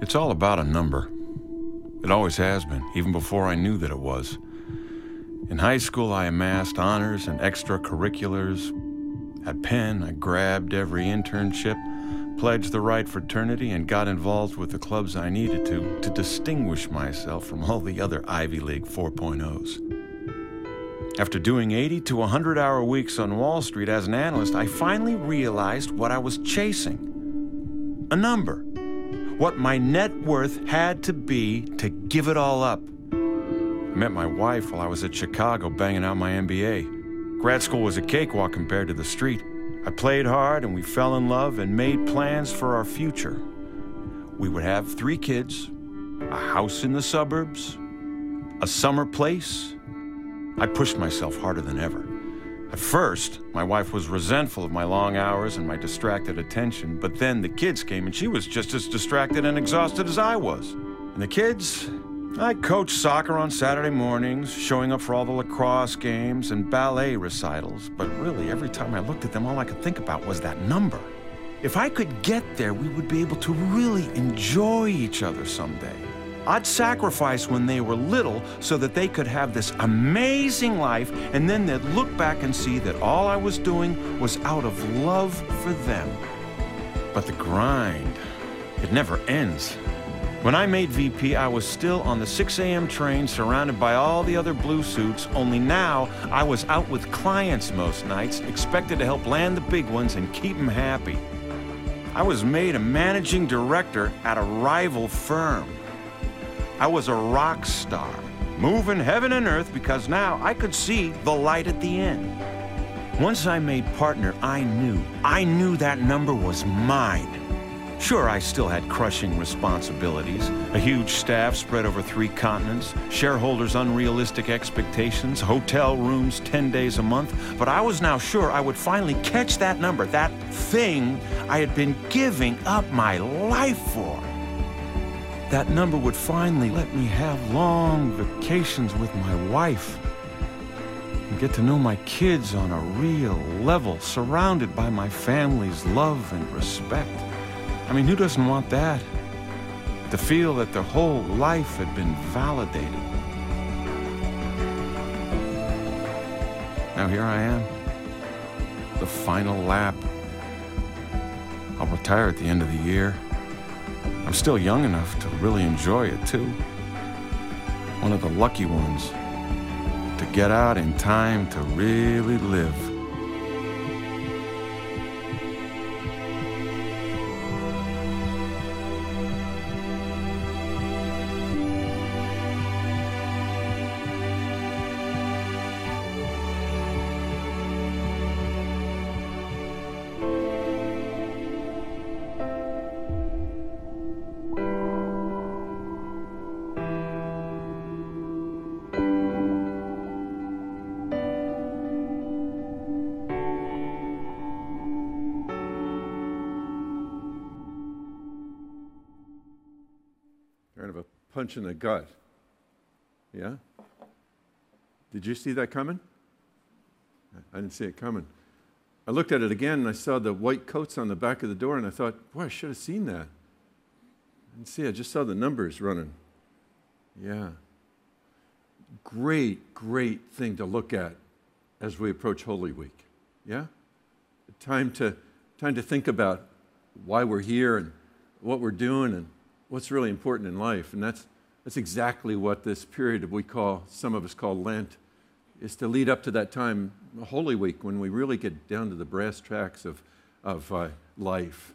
It's all about a number. It always has been, even before I knew that it was. In high school, I amassed honors and extracurriculars. At Penn, I grabbed every internship, pledged the right fraternity, and got involved with the clubs I needed to to distinguish myself from all the other Ivy League 4.0s. After doing 80 to 100 hour weeks on Wall Street as an analyst, I finally realized what I was chasing a number. What my net worth had to be to give it all up. I met my wife while I was at Chicago banging out my MBA. Grad school was a cakewalk compared to the street. I played hard and we fell in love and made plans for our future. We would have three kids, a house in the suburbs, a summer place, I pushed myself harder than ever. At first, my wife was resentful of my long hours and my distracted attention, but then the kids came and she was just as distracted and exhausted as I was. And the kids, I coached soccer on Saturday mornings, showing up for all the lacrosse games and ballet recitals, but really, every time I looked at them, all I could think about was that number. If I could get there, we would be able to really enjoy each other someday. I'd sacrifice when they were little so that they could have this amazing life, and then they'd look back and see that all I was doing was out of love for them. But the grind, it never ends. When I made VP, I was still on the 6 a.m. train surrounded by all the other blue suits, only now I was out with clients most nights, expected to help land the big ones and keep them happy. I was made a managing director at a rival firm. I was a rock star, moving heaven and earth because now I could see the light at the end. Once I made partner, I knew, I knew that number was mine. Sure, I still had crushing responsibilities a huge staff spread over three continents, shareholders' unrealistic expectations, hotel rooms 10 days a month, but I was now sure I would finally catch that number, that thing I had been giving up my life for that number would finally let me have long vacations with my wife and get to know my kids on a real level, surrounded by my family's love and respect. I mean, who doesn't want that? To feel that their whole life had been validated. Now here I am, the final lap. I'll retire at the end of the year. I'm still young enough to really enjoy it, too. One of the lucky ones to get out in time to really live. Punch in the gut. Yeah? Did you see that coming? I didn't see it coming. I looked at it again and I saw the white coats on the back of the door and I thought, boy, I should have seen that. Didn't see, I just saw the numbers running. Yeah. Great, great thing to look at as we approach Holy Week. Yeah? Time to, time to think about why we're here and what we're doing and what's really important in life. And that's, that's exactly what this period we call, some of us call Lent, is to lead up to that time, Holy Week, when we really get down to the brass tracks of, of uh, life.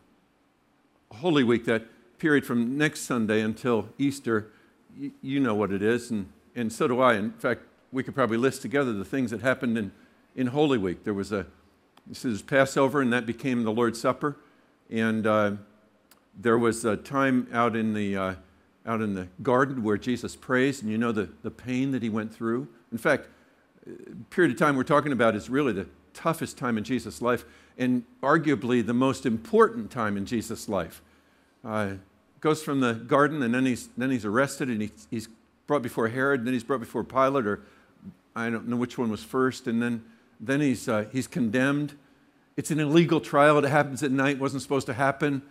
Holy Week, that period from next Sunday until Easter, y- you know what it is, and, and so do I. In fact, we could probably list together the things that happened in, in Holy Week. There was a this is Passover, and that became the Lord's Supper. And uh, there was a time out in the, uh, out in the garden where Jesus prays, and you know the, the pain that he went through. In fact, period of time we're talking about is really the toughest time in Jesus' life, and arguably the most important time in Jesus' life. Uh, goes from the garden, and then he's, then he's arrested, and he, he's brought before Herod, and then he's brought before Pilate, or I don't know which one was first, and then, then he's, uh, he's condemned. It's an illegal trial. It happens at night, wasn't supposed to happen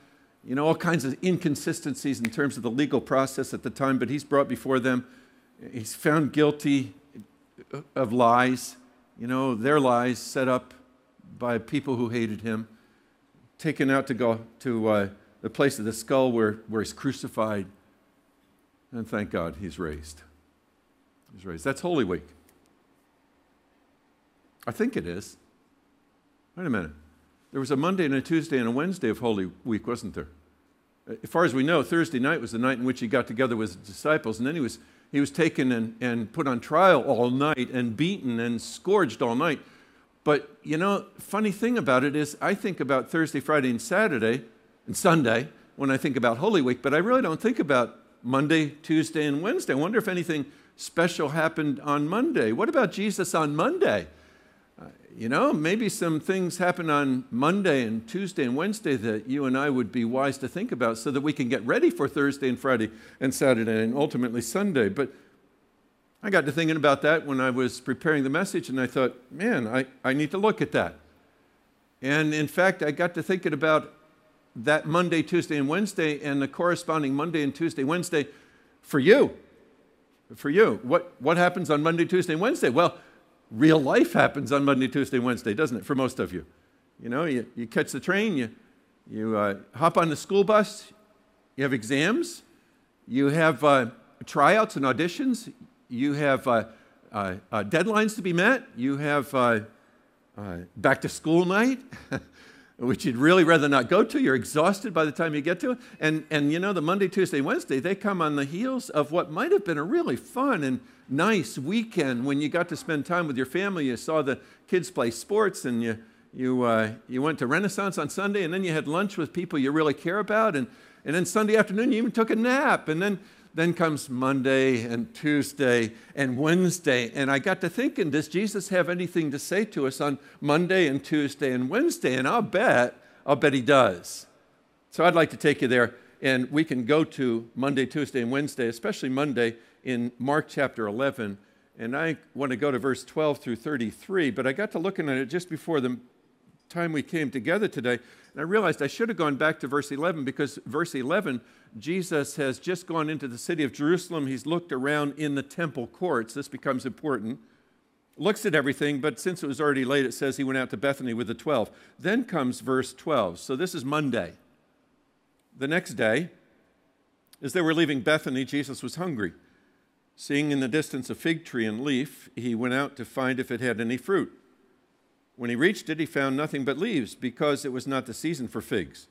you know, all kinds of inconsistencies in terms of the legal process at the time, but he's brought before them. He's found guilty of lies, you know, their lies set up by people who hated him, taken out to go to uh, the place of the skull where, where he's crucified. And thank God he's raised. He's raised. That's Holy Week. I think it is. Wait a minute. There was a Monday and a Tuesday and a Wednesday of Holy Week, wasn't there? As far as we know, Thursday night was the night in which he got together with his disciples, and then he was, he was taken and, and put on trial all night and beaten and scourged all night. But, you know, funny thing about it is I think about Thursday, Friday, and Saturday and Sunday when I think about Holy Week, but I really don't think about Monday, Tuesday, and Wednesday. I wonder if anything special happened on Monday. What about Jesus on Monday? You know, maybe some things happen on Monday and Tuesday and Wednesday that you and I would be wise to think about so that we can get ready for Thursday and Friday and Saturday and ultimately Sunday. But I got to thinking about that when I was preparing the message, and I thought, man, I, I need to look at that. And in fact, I got to thinking about that Monday, Tuesday, and Wednesday, and the corresponding Monday and Tuesday, Wednesday for you. For you. What, what happens on Monday, Tuesday, and Wednesday? Well, real life happens on Monday, Tuesday, Wednesday, doesn't it, for most of you? You know, you, you catch the train, you, you uh, hop on the school bus, you have exams, you have uh, tryouts and auditions, you have uh, uh, uh deadlines to be met, you have uh, back to school night. which you'd really rather not go to. You're exhausted by the time you get to it. And, and you know, the Monday, Tuesday, Wednesday, they come on the heels of what might have been a really fun and nice weekend when you got to spend time with your family. You saw the kids play sports and you, you, uh, you went to Renaissance on Sunday and then you had lunch with people you really care about. And, and then Sunday afternoon, you even took a nap. And then, then comes Monday and Tuesday and Wednesday. And I got to thinking, does Jesus have anything to say to us on Monday and Tuesday and Wednesday? And I'll bet, I'll bet he does. So I'd like to take you there. And we can go to Monday, Tuesday, and Wednesday, especially Monday in Mark chapter 11. And I want to go to verse 12 through 33, but I got to looking at it just before the time we came together today, and I realized I should have gone back to verse 11 because verse 11, Jesus has just gone into the city of Jerusalem. He's looked around in the temple courts. This becomes important. Looks at everything, but since it was already late, it says he went out to Bethany with the 12. Then comes verse 12. So this is Monday. The next day, as they were leaving Bethany, Jesus was hungry. Seeing in the distance a fig tree and leaf, he went out to find if it had any fruit. When he reached it, he found nothing but leaves, because it was not the season for figs.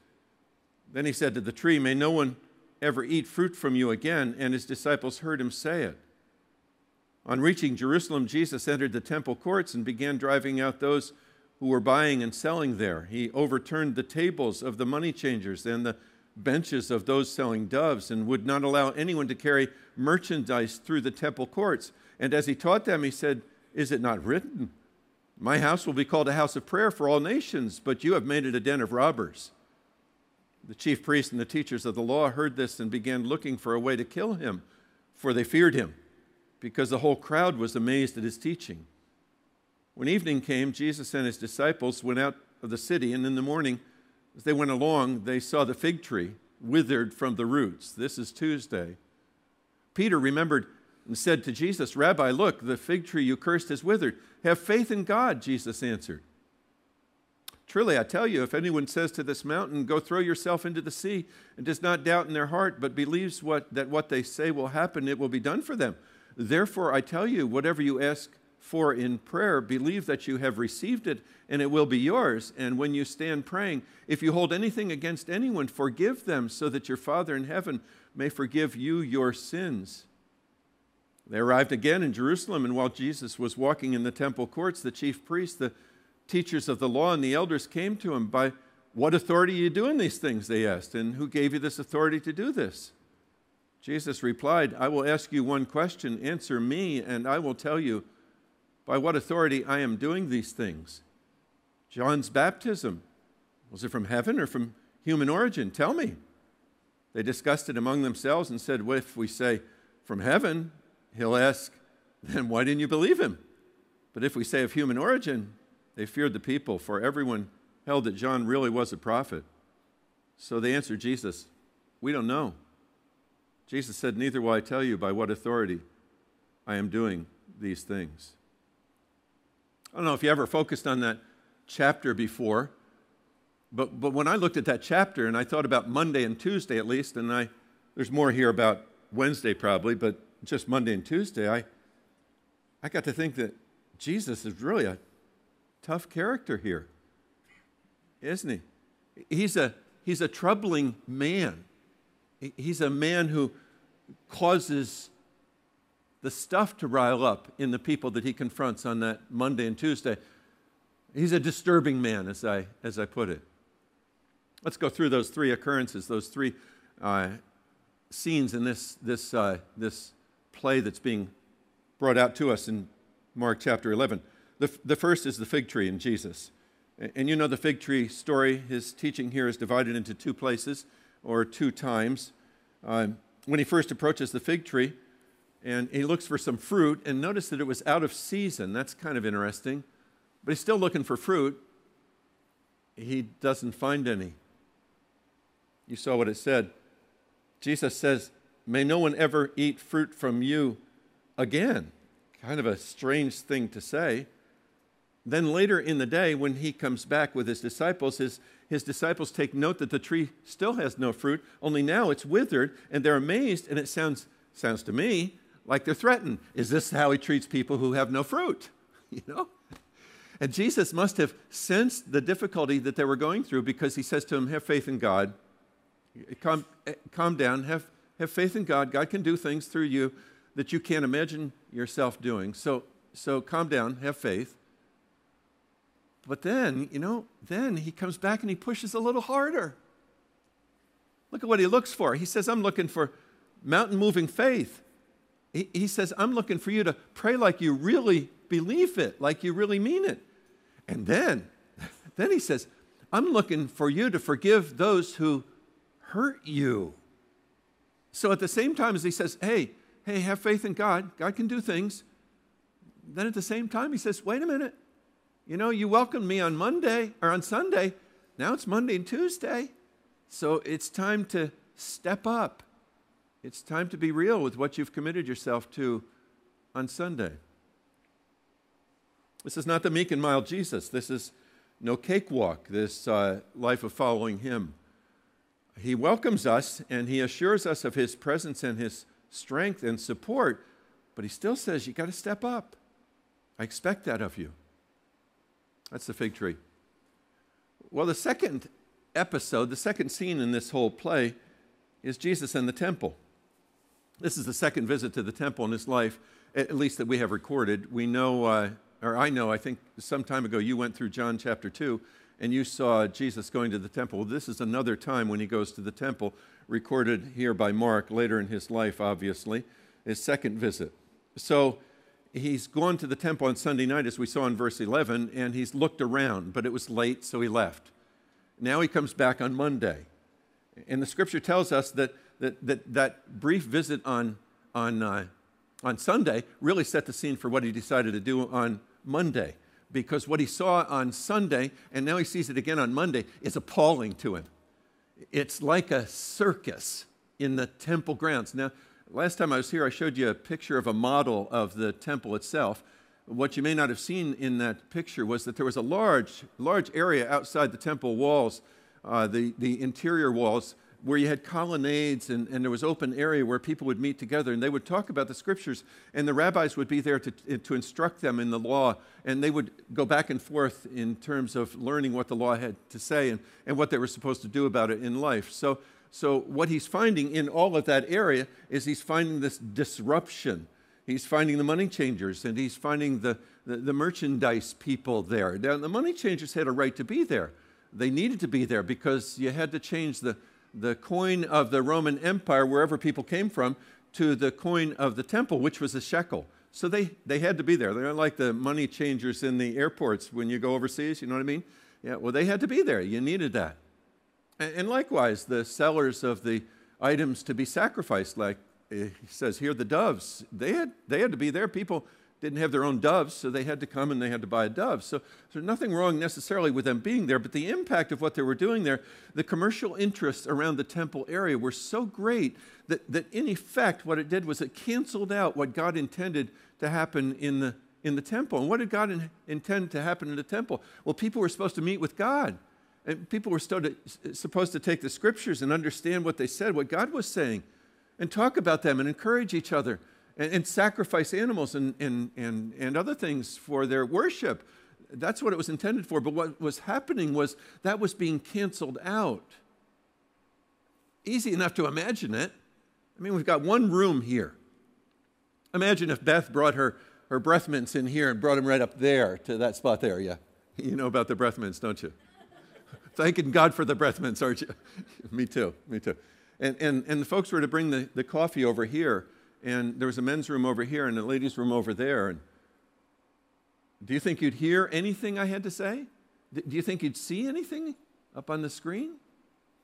Then he said to the tree, May no one ever eat fruit from you again. And his disciples heard him say it. On reaching Jerusalem, Jesus entered the temple courts and began driving out those who were buying and selling there. He overturned the tables of the money changers and the benches of those selling doves and would not allow anyone to carry merchandise through the temple courts. And as he taught them, he said, Is it not written? My house will be called a house of prayer for all nations, but you have made it a den of robbers. The chief priests and the teachers of the law heard this and began looking for a way to kill him, for they feared him, because the whole crowd was amazed at his teaching. When evening came, Jesus and his disciples went out of the city, and in the morning, as they went along, they saw the fig tree withered from the roots. This is Tuesday. Peter remembered and said to Jesus, Rabbi, look, the fig tree you cursed has withered. Have faith in God, Jesus answered. Truly, I tell you, if anyone says to this mountain, Go throw yourself into the sea, and does not doubt in their heart, but believes what, that what they say will happen, it will be done for them. Therefore, I tell you, whatever you ask for in prayer, believe that you have received it, and it will be yours. And when you stand praying, if you hold anything against anyone, forgive them, so that your Father in heaven may forgive you your sins. They arrived again in Jerusalem, and while Jesus was walking in the temple courts, the chief priests, the teachers of the law, and the elders came to him. By what authority are you doing these things? They asked. And who gave you this authority to do this? Jesus replied, I will ask you one question. Answer me, and I will tell you by what authority I am doing these things. John's baptism, was it from heaven or from human origin? Tell me. They discussed it among themselves and said, Well, if we say from heaven, he'll ask, then why didn't you believe him? But if we say of human origin, they feared the people, for everyone held that John really was a prophet. So they answered Jesus, We don't know. Jesus said, Neither will I tell you by what authority I am doing these things. I don't know if you ever focused on that chapter before, but, but when I looked at that chapter and I thought about Monday and Tuesday at least, and I, there's more here about Wednesday probably, but just Monday and Tuesday, I, I got to think that Jesus is really a tough character here, isn't he? He's a, he's a troubling man. He's a man who causes the stuff to rile up in the people that he confronts on that Monday and Tuesday. He's a disturbing man, as I, as I put it. Let's go through those three occurrences, those three uh, scenes in this, this, uh, this play that's being brought out to us in Mark chapter 11. The, the first is the fig tree in Jesus. And you know the fig tree story. His teaching here is divided into two places or two times. Um, when he first approaches the fig tree, and he looks for some fruit, and notice that it was out of season. That's kind of interesting. But he's still looking for fruit. He doesn't find any. You saw what it said. Jesus says, May no one ever eat fruit from you again. Kind of a strange thing to say. Then later in the day, when he comes back with his disciples, his, his disciples take note that the tree still has no fruit, only now it's withered, and they're amazed, and it sounds, sounds to me like they're threatened. Is this how he treats people who have no fruit? You know? And Jesus must have sensed the difficulty that they were going through because he says to them, Have faith in God. Calm, eh, calm down. Have, have faith in God. God can do things through you that you can't imagine yourself doing. So, so calm down. Have faith. But then, you know, then he comes back and he pushes a little harder. Look at what he looks for. He says, I'm looking for mountain moving faith. He, he says, I'm looking for you to pray like you really believe it, like you really mean it. And then, then he says, I'm looking for you to forgive those who hurt you. So at the same time as he says, hey, hey, have faith in God, God can do things. Then at the same time, he says, wait a minute. You know, you welcomed me on Monday or on Sunday. Now it's Monday and Tuesday. So it's time to step up. It's time to be real with what you've committed yourself to on Sunday. This is not the meek and mild Jesus. This is no cakewalk, this uh, life of following Him. He welcomes us and He assures us of His presence and His strength and support, but He still says, You got to step up. I expect that of you. That's the fig tree. Well, the second episode, the second scene in this whole play, is Jesus in the temple. This is the second visit to the temple in his life, at least that we have recorded. We know, uh, or I know, I think some time ago you went through John chapter 2 and you saw Jesus going to the temple. Well, this is another time when he goes to the temple, recorded here by Mark later in his life, obviously, his second visit. So he's gone to the temple on Sunday night, as we saw in verse 11, and he's looked around, but it was late, so he left. Now he comes back on Monday. And the scripture tells us that that, that, that brief visit on, on, uh, on Sunday really set the scene for what he decided to do on Monday. Because what he saw on Sunday, and now he sees it again on Monday, is appalling to him. It's like a circus in the temple grounds. Now, last time I was here, I showed you a picture of a model of the temple itself. What you may not have seen in that picture was that there was a large, large area outside the temple walls, uh, the, the interior walls, where you had colonnades and, and there was open area where people would meet together and they would talk about the scriptures and the rabbis would be there to, to instruct them in the law and they would go back and forth in terms of learning what the law had to say and, and what they were supposed to do about it in life. So, so what he's finding in all of that area is he's finding this disruption. He's finding the money changers and he's finding the, the, the merchandise people there. Now the money changers had a right to be there. They needed to be there because you had to change the the coin of the Roman Empire, wherever people came from, to the coin of the temple, which was a shekel. So they, they had to be there. They're like the money changers in the airports when you go overseas, you know what I mean? Yeah, well, they had to be there. You needed that. And, and likewise, the sellers of the items to be sacrificed, like eh, he says here, the doves, they had, they had to be there. People didn't have their own doves, so they had to come and they had to buy a dove. So, there's nothing wrong necessarily with them being there, but the impact of what they were doing there, the commercial interests around the temple area were so great that, that in effect, what it did was it canceled out what God intended to happen in the, in the temple. And what did God in, intend to happen in the temple? Well, people were supposed to meet with God. And people were supposed to take the scriptures and understand what they said, what God was saying, and talk about them and encourage each other and, and sacrifice animals and, and, and, and other things for their worship. That's what it was intended for. But what was happening was that was being canceled out. Easy enough to imagine it. I mean, we've got one room here. Imagine if Beth brought her, her breath mints in here and brought them right up there to that spot there. Yeah. You know about the breath mints, don't you? Thanking God for the breath mints, aren't you? me too, me too. And, and, and the folks were to bring the, the coffee over here and there was a men's room over here and a ladies' room over there. And do you think you'd hear anything I had to say? Do you think you'd see anything up on the screen?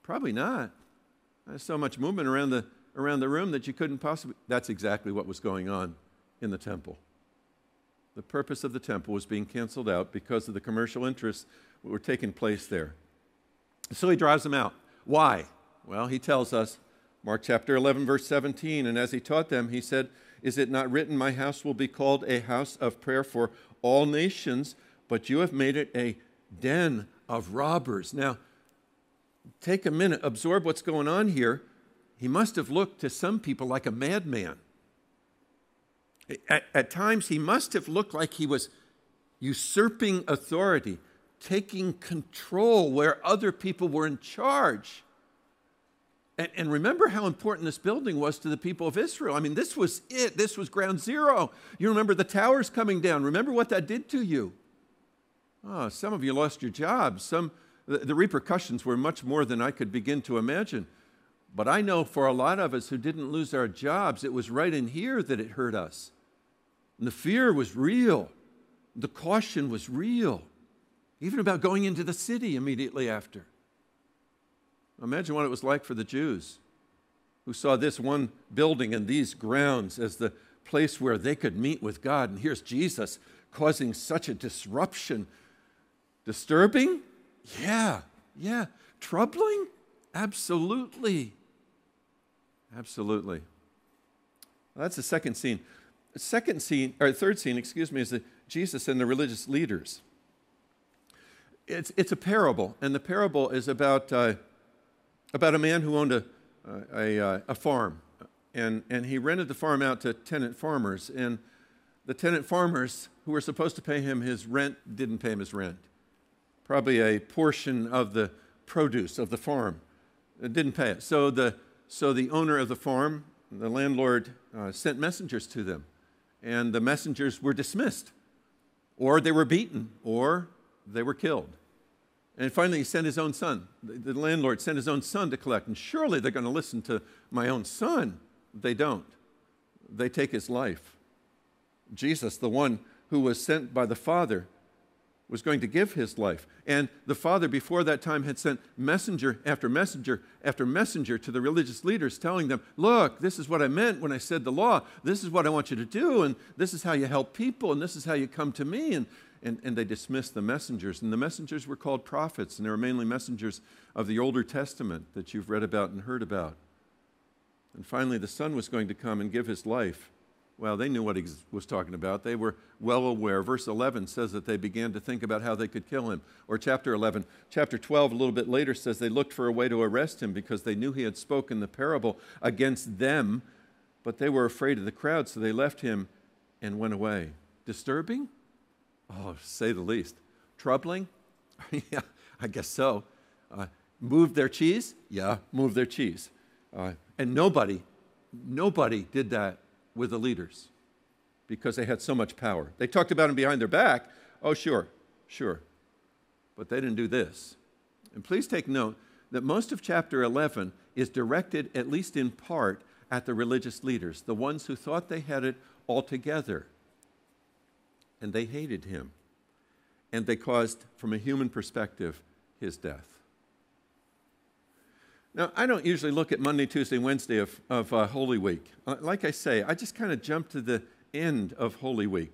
Probably not. There's so much movement around the, around the room that you couldn't possibly. That's exactly what was going on in the temple. The purpose of the temple was being canceled out because of the commercial interests that were taking place there. So he drives them out. Why? Well, he tells us Mark chapter 11, verse 17. And as he taught them, he said, Is it not written, My house will be called a house of prayer for all nations, but you have made it a den of robbers? Now, take a minute, absorb what's going on here. He must have looked to some people like a madman. At, at times, he must have looked like he was usurping authority, taking control where other people were in charge. And, and, remember how important this building was to the people of Israel. I mean, this was it. This was ground zero. You remember the towers coming down. Remember what that did to you. Oh, some of you lost your jobs. Some, the, the repercussions were much more than I could begin to imagine. But I know for a lot of us who didn't lose our jobs, it was right in here that it hurt us. And the fear was real. The caution was real, even about going into the city immediately after. Imagine what it was like for the Jews who saw this one building and these grounds as the place where they could meet with God. And here's Jesus causing such a disruption. Disturbing? Yeah, yeah. Troubling? Absolutely. Absolutely. Well, that's the second scene. The second scene, or third scene, excuse me, is the Jesus and the religious leaders. It's, it's a parable, and the parable is about uh, about a man who owned a, a, a, farm, and, and he rented the farm out to tenant farmers. And the tenant farmers who were supposed to pay him his rent didn't pay him his rent. Probably a portion of the produce of the farm it didn't pay it. So the, so the owner of the farm, the landlord, uh, sent messengers to them. And the messengers were dismissed, or they were beaten, or they were killed. And finally, he sent his own son. The landlord sent his own son to collect. And surely they're going to listen to my own son. They don't. They take his life. Jesus, the one who was sent by the Father, was going to give his life. And the Father, before that time, had sent messenger after messenger after messenger to the religious leaders, telling them, Look, this is what I meant when I said the law. This is what I want you to do. And this is how you help people. And this is how you come to me. And and, and they dismissed the messengers. And the messengers were called prophets, and they were mainly messengers of the Older Testament that you've read about and heard about. And finally, the Son was going to come and give his life. Well, they knew what he was talking about. They were well aware. Verse 11 says that they began to think about how they could kill him. Or chapter 11. Chapter 12, a little bit later, says they looked for a way to arrest him because they knew he had spoken the parable against them, but they were afraid of the crowd, so they left him and went away. Disturbing? Oh, say the least. Troubling? yeah, I guess so. Uh, moved their cheese? Yeah, move their cheese. Uh, and nobody, nobody did that with the leaders because they had so much power. They talked about them behind their back. Oh, sure, sure. But they didn't do this. And please take note that most of chapter 11 is directed, at least in part, at the religious leaders, the ones who thought they had it all together and they hated him. And they caused, from a human perspective, his death. Now, I don't usually look at Monday, Tuesday, Wednesday of, of uh, Holy Week. Uh, like I say, I just kind of jump to the end of Holy Week.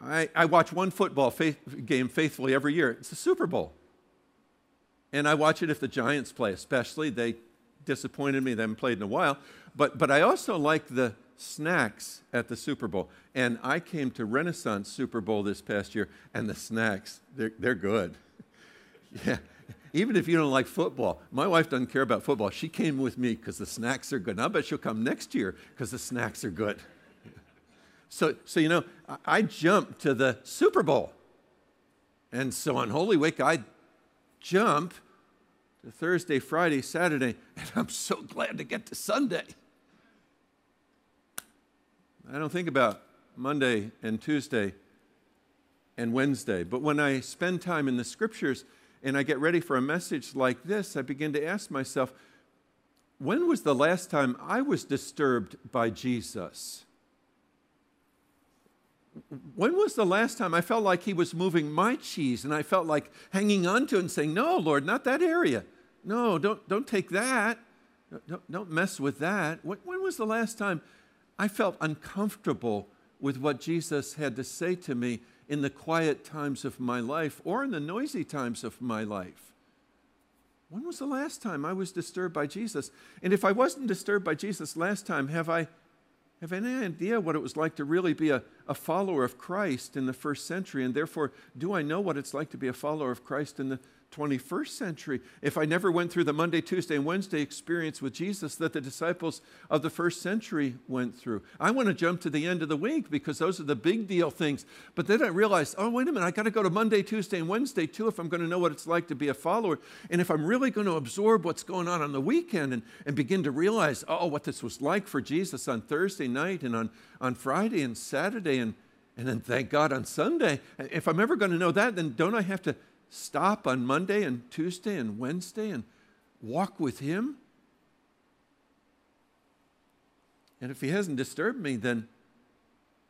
I, I watch one football faith, game faithfully every year. It's the Super Bowl. And I watch it if the Giants play, especially. They disappointed me. They haven't played in a while. But, but I also like the snacks at the Super Bowl. And I came to Renaissance Super Bowl this past year, and the snacks, they're, they're good. yeah. Even if you don't like football, my wife doesn't care about football. She came with me because the snacks are good. And I bet she'll come next year because the snacks are good. So, so you know, I jump to the Super Bowl. And so on Holy Week, I jump to Thursday, Friday, Saturday, and I'm so glad to get to Sunday. I don't think about Monday and Tuesday and Wednesday, but when I spend time in the scriptures and I get ready for a message like this, I begin to ask myself, when was the last time I was disturbed by Jesus? When was the last time I felt like he was moving my cheese and I felt like hanging on to it and saying, No, Lord, not that area. No, don't, don't take that. Don't, don't mess with that. When, when was the last time I felt uncomfortable with what Jesus had to say to me in the quiet times of my life or in the noisy times of my life? When was the last time I was disturbed by Jesus? And if I wasn't disturbed by Jesus last time, have I have any idea what it was like to really be a, a follower of Christ in the first century? And therefore, do I know what it's like to be a follower of Christ in the 21st century. If I never went through the Monday, Tuesday, and Wednesday experience with Jesus that the disciples of the first century went through, I want to jump to the end of the week because those are the big deal things. But then I realized, oh, wait a minute, I got to go to Monday, Tuesday, and Wednesday too if I'm going to know what it's like to be a follower. And if I'm really going to absorb what's going on on the weekend and, and begin to realize, oh, what this was like for Jesus on Thursday night and on, on Friday and Saturday and and then thank God on Sunday. If I'm ever going to know that, then don't I have to stop on Monday and Tuesday and Wednesday and walk with Him? And if He hasn't disturbed me, then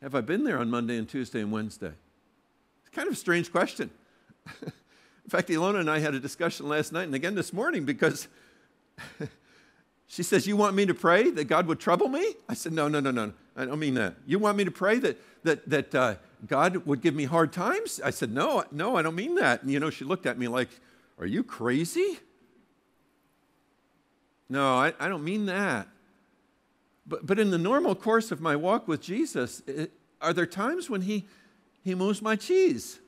have I been there on Monday and Tuesday and Wednesday? It's kind of a strange question. In fact, Ilona and I had a discussion last night and again this morning because she says, You want me to pray that God would trouble me? I said, No, no, no, no. I don't mean that. You want me to pray that, that, that uh, God would give me hard times? I said, No, no, I don't mean that. And you know, she looked at me like, Are you crazy? No, I, I don't mean that. But, but in the normal course of my walk with Jesus, it, are there times when he, he moves my cheese?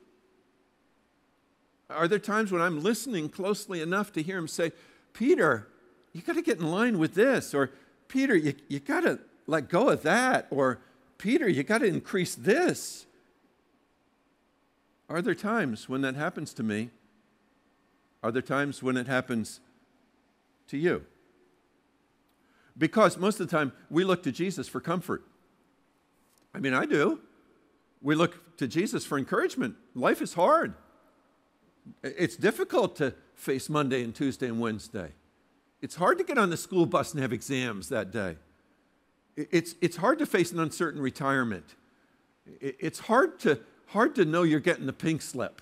Are there times when I'm listening closely enough to hear him say, Peter, you got to get in line with this? Or, Peter, you, you got to let go of that. Or, Peter, you got to increase this. Are there times when that happens to me? Are there times when it happens to you? Because most of the time we look to Jesus for comfort. I mean, I do. We look to Jesus for encouragement. Life is hard. It's difficult to face Monday and Tuesday and Wednesday. It's hard to get on the school bus and have exams that day. It's, it's hard to face an uncertain retirement. It's hard to hard to know you're getting the pink slip.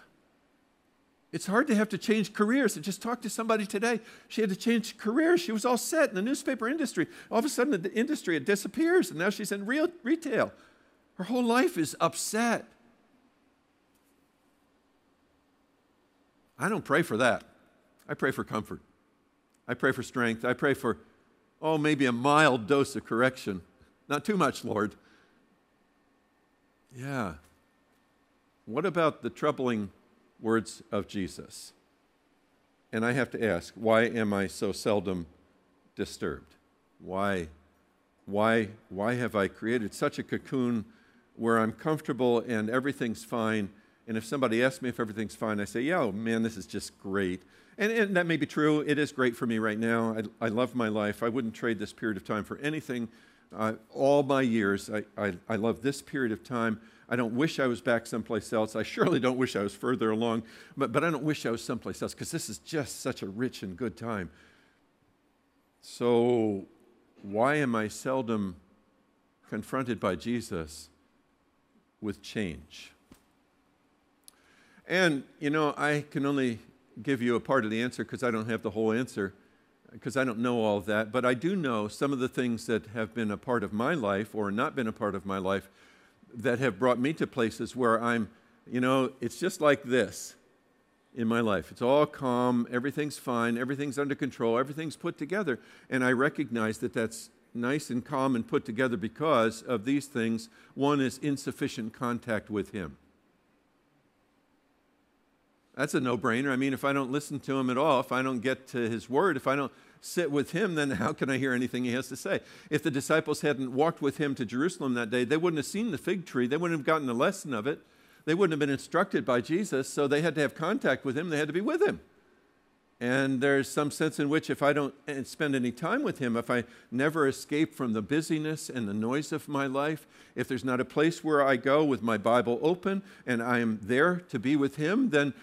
It's hard to have to change careers. I just talked to somebody today. She had to change careers. She was all set in the newspaper industry. All of a sudden, the industry it disappears, and now she's in real retail. Her whole life is upset. I don't pray for that. I pray for comfort. I pray for strength. I pray for, oh, maybe a mild dose of correction. Not too much, Lord. Yeah, what about the troubling words of Jesus? And I have to ask, why am I so seldom disturbed? Why, why, why have I created such a cocoon where I'm comfortable and everything's fine? And if somebody asks me if everything's fine, I say, yeah, oh, man, this is just great. And, and, that may be true. It is great for me right now. I, I love my life. I wouldn't trade this period of time for anything. Uh, all my years, I, I, I love this period of time. I don't wish I was back someplace else. I surely don't wish I was further along, but, but I don't wish I was someplace else because this is just such a rich and good time. So, why am I seldom confronted by Jesus with change? And, you know, I can only give you a part of the answer because I don't have the whole answer, because I don't know all of that. But I do know some of the things that have been a part of my life or not been a part of my life that have brought me to places where I'm, you know, it's just like this in my life. It's all calm, everything's fine, everything's under control, everything's put together. And I recognize that that's nice and calm and put together because of these things. One is insufficient contact with Him. That's a no brainer. I mean, if I don't listen to Him at all, if I don't get to His Word, if I don't sit with Him, then how can I hear anything He has to say? If the disciples hadn't walked with Him to Jerusalem that day, they wouldn't have seen the fig tree, they wouldn't have gotten a lesson of it, they wouldn't have been instructed by Jesus, so they had to have contact with Him, they had to be with Him. And there's some sense in which if I don't eh, spend any time with Him, if I never escape from the busyness and the noise of my life, if there's not a place where I go with my Bible open and I am there to be with Him, then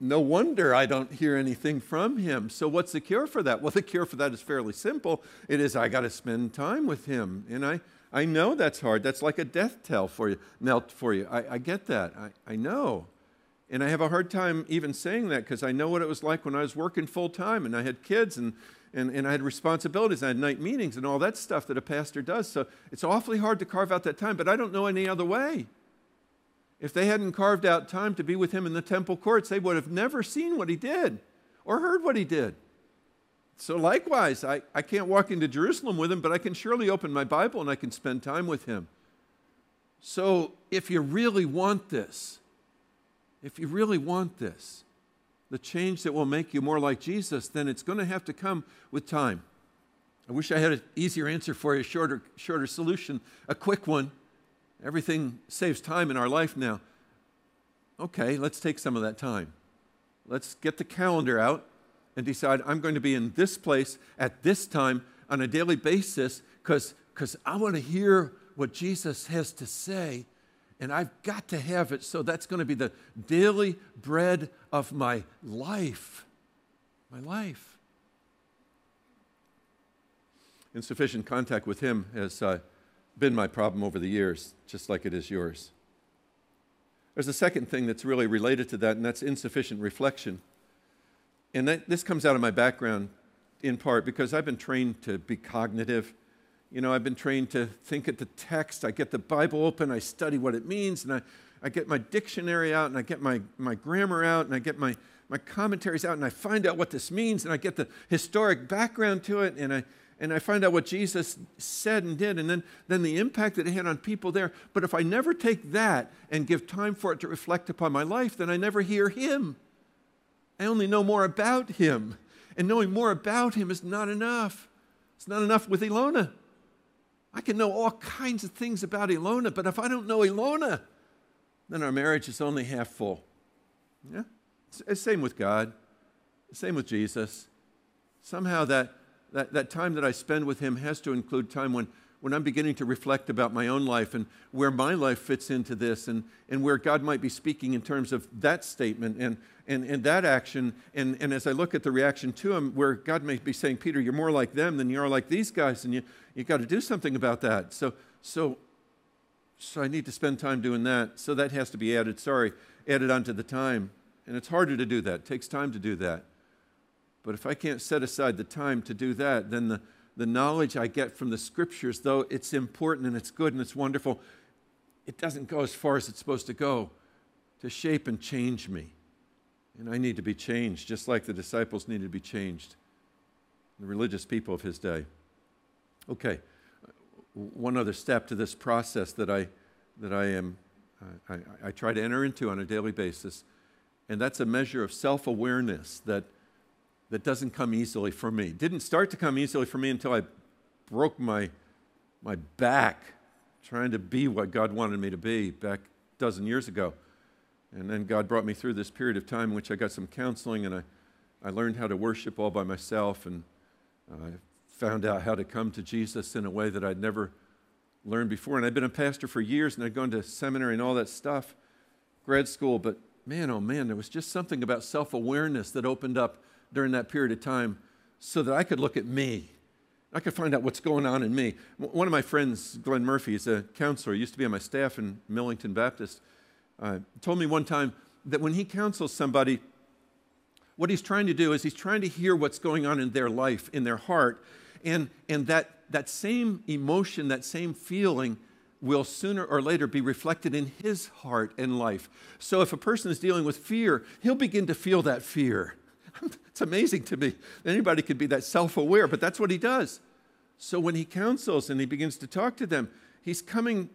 no wonder I don't hear anything from Him. So, what's the cure for that? Well, the cure for that is fairly simple. It is I got to spend time with Him. And I, I know that's hard. That's like a death tell for you, knelt for you. I, I get that. I, I know. And I have a hard time even saying that because I know what it was like when I was working full time and I had kids and, and, and I had responsibilities. I had night meetings and all that stuff that a pastor does. So it's awfully hard to carve out that time, but I don't know any other way. If they hadn't carved out time to be with him in the temple courts, they would have never seen what he did or heard what he did. So, likewise, I, I can't walk into Jerusalem with him, but I can surely open my Bible and I can spend time with him. So, if you really want this, if you really want this, the change that will make you more like Jesus, then it's going to have to come with time. I wish I had an easier answer for you, a shorter, shorter solution, a quick one. Everything saves time in our life now. Okay, let's take some of that time. Let's get the calendar out and decide I'm going to be in this place at this time on a daily basis because I want to hear what Jesus has to say and I've got to have it. So that's going to be the daily bread of my life. My life. Insufficient contact with Him has uh, been my problem over the years, just like it is yours. There's a second thing that's really related to that, and that's insufficient reflection. And that, this comes out of my background in part because I've been trained to be cognitive you know, I've been trained to think at the text. I get the Bible open, I study what it means, and I, I get my dictionary out, and I get my, my grammar out, and I get my, my commentaries out, and I find out what this means, and I get the historic background to it, and I, and I find out what Jesus said and did, and then, then the impact that it had on people there. But if I never take that and give time for it to reflect upon my life, then I never hear Him. I only know more about Him. And knowing more about Him is not enough. It's not enough with Ilona. I can know all kinds of things about Ilona, but if I don't know Ilona, then our marriage is only half full. Yeah? Same with God. Same with Jesus. Somehow that, that, that time that I spend with Him has to include time when, when I'm beginning to reflect about my own life and where my life fits into this and, and where God might be speaking in terms of that statement and, and, and that action. And, and as I look at the reaction to Him, where God may be saying, Peter, you're more like them than you are like these guys. And you, you got to do something about that. So, so, so I need to spend time doing that. So that has to be added, sorry, added onto the time. And it's harder to do that. It takes time to do that. But if I can't set aside the time to do that, then the, the knowledge I get from the scriptures, though it's important and it's good and it's wonderful, it doesn't go as far as it's supposed to go to shape and change me. And I need to be changed, just like the disciples needed to be changed, the religious people of his day. Okay, one other step to this process that I, that I am, I, I try to enter into on a daily basis, and that's a measure of self awareness that, that doesn't come easily for me. Didn't start to come easily for me until I broke my, my back trying to be what God wanted me to be back a dozen years ago. And then God brought me through this period of time in which I got some counseling and I, I learned how to worship all by myself and I found out how to come to Jesus in a way that I'd never learned before. And I'd been a pastor for years and I'd gone to seminary and all that stuff, grad school, but man, oh man, there was just something about self awareness that opened up during that period of time so that I could look at me. I could find out what's going on in me. One of my friends, Glenn Murphy, is a counselor, he used to be on my staff in Millington Baptist, uh, told me one time that when he counsels somebody, what he's trying to do is he's trying to hear what's going on in their life, in their heart, and, and that, that same emotion, that same feeling will sooner or later be reflected in his heart and life. So if a person is dealing with fear, he'll begin to feel that fear. it's amazing to me. Anybody could be that self aware, but that's what he does. So when he counsels and he begins to talk to them, he's coming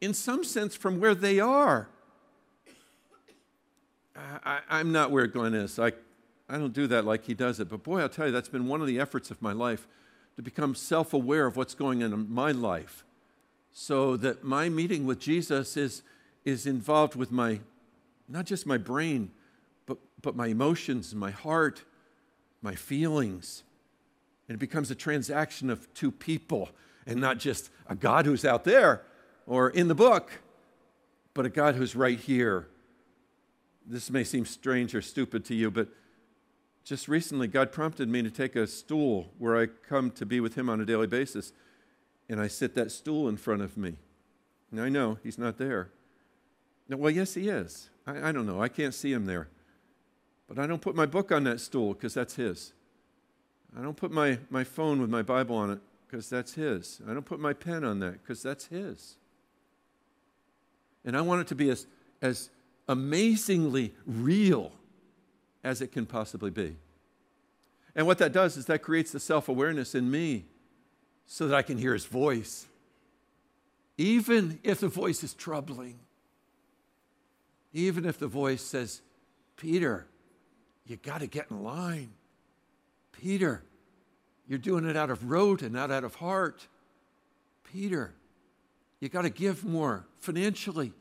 in some sense from where they are. I, am not where Glenn is. I, I don't do that like he does it. But boy, I'll tell you, that's been one of the efforts of my life to become self aware of what's going on in my life so that my meeting with Jesus is, is involved with my, not just my brain, but, my emotions, my heart, my feelings. And it becomes a transaction of two people and not just a God who's out there or in the book, but a God who's right here. This may seem strange or stupid to you, but just recently, God prompted me to take a stool where I come to be with Him on a daily basis, and I sit that stool in front of me. And I know He's not there. Well, yes, He is. I, I don't know. I can't see Him there. But I don't put my book on that stool because that's His. I don't put my, my phone with my Bible on it because that's His. I don't put my pen on that because that's His. And I want it to be as, as amazingly real as it can possibly be. And what that does is that creates the self awareness in me so that I can hear his voice, even if the voice is troubling. Even if the voice says, Peter, you got to get in line. Peter, you're doing it out of rote and not out of heart. Peter, you got to give more financially.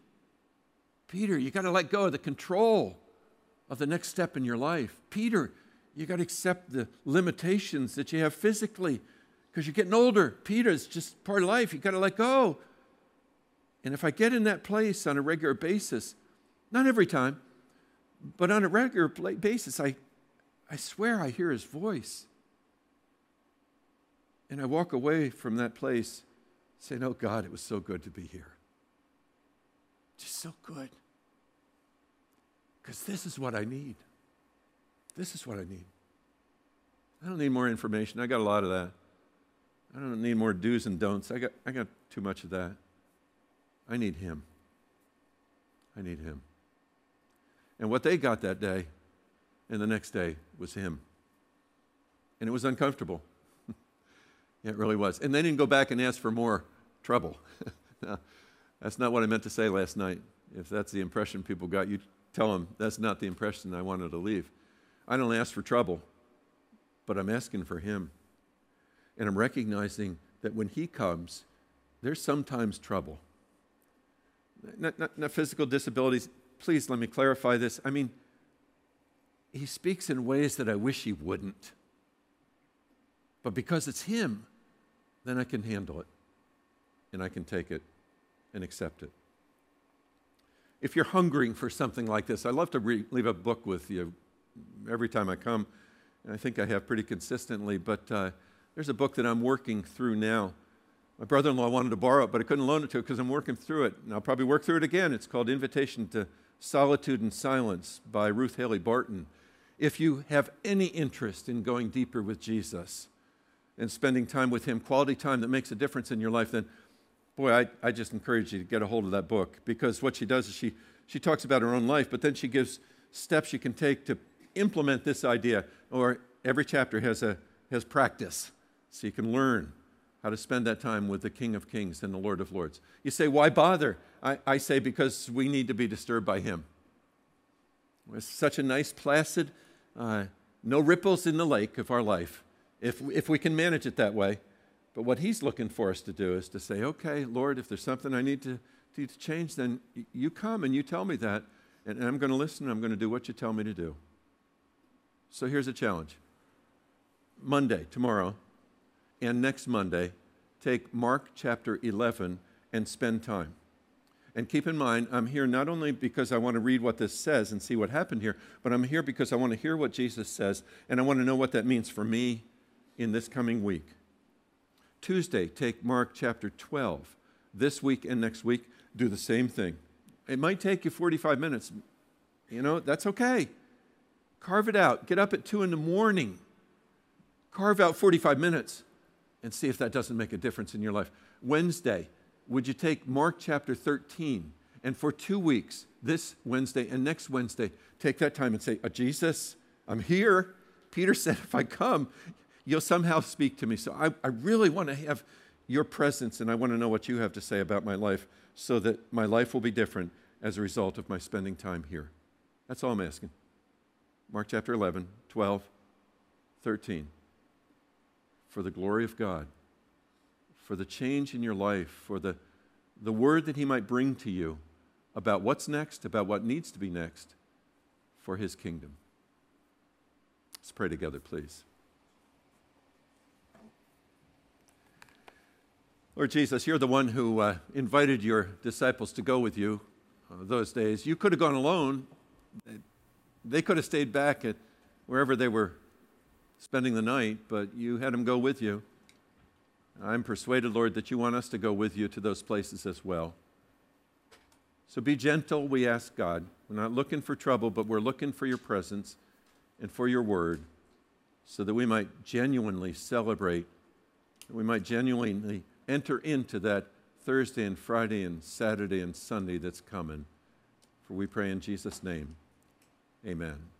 Peter, you got to let go of the control of the next step in your life. Peter, you got to accept the limitations that you have physically because you're getting older. Peter, it's just part of life. You got to let go. And if I get in that place on a regular basis, not every time, but on a regular basis, I, I swear I hear his voice. And I walk away from that place saying, Oh God, it was so good to be here. Just so good. Because this is what I need. This is what I need. I don't need more information. I got a lot of that. I don't need more do's and don'ts. I got, I got too much of that. I need Him. I need Him. And what they got that day and the next day was Him. And it was uncomfortable. it really was. And they didn't go back and ask for more trouble. that's not what I meant to say last night. If that's the impression people got, you tell them that's not the impression I wanted to leave. I don't ask for trouble, but I'm asking for Him. And I'm recognizing that when He comes, there's sometimes trouble. Not, not, not physical disabilities. Please let me clarify this. I mean, He speaks in ways that I wish He wouldn't. But because it's Him, then I can handle it and I can take it and accept it if you're hungering for something like this, I love to re- leave a book with you every time I come, and I think I have pretty consistently. But uh, there's a book that I'm working through now. My brother in law wanted to borrow it, but I couldn't loan it to him because I'm working through it. And I'll probably work through it again. It's called Invitation to Solitude and Silence by Ruth Haley Barton. If you have any interest in going deeper with Jesus and spending time with Him, quality time that makes a difference in your life, then boy, I, I just encourage you to get a hold of that book because what she does is she, she talks about her own life, but then she gives steps you can take to implement this idea. Or every chapter has, a, has practice, so you can learn how to spend that time with the King of Kings and the Lord of Lords. You say, why bother? I, I say, because we need to be disturbed by Him. It's such a nice, placid, uh, no ripples in the lake of our life, if, if we can manage it that way. But what he's looking for us to do is to say, okay, Lord, if there's something I need to, to, change, then you come and you tell me that, and, and I'm going to listen, I'm going to do what you tell me to do. So here's a challenge Monday, tomorrow, and next Monday, take Mark chapter 11 and spend time. And keep in mind, I'm here not only because I want to read what this says and see what happened here, but I'm here because I want to hear what Jesus says and I want to know what that means for me in this coming week. Tuesday, take Mark chapter 12. This week and next week, do the same thing. It might take you 45 minutes. You know, that's okay. Carve it out. Get up at 2 in the morning. Carve out 45 minutes and see if that doesn't make a difference in your life. Wednesday, would you take Mark chapter 13 and for two weeks, this Wednesday and next Wednesday, take that time and say, oh, Jesus, I'm here. Peter said, if I come, you'll somehow speak to me. So I, I really want to have your presence and I want to know what you have to say about my life so that my life will be different as a result of my spending time here. That's all I'm asking. Mark chapter 11, 12, 13. For the glory of God, for the change in your life, for the, the word that He might bring to you about what's next, about what needs to be next for His kingdom. Let's pray together, please. Lord Jesus, you're the one who uh, invited your disciples to go with you uh, those days. You could have gone alone. They could have stayed back at wherever they were spending the night, but you had them go with you. I'm persuaded, Lord, that you want us to go with you to those places as well. So be gentle, we ask God. We're not looking for trouble, but we're looking for your presence and for your word so that we might genuinely celebrate, that we might genuinely enter into that Thursday and Friday and Saturday and Sunday that's coming. For we pray in Jesus' name. Amen.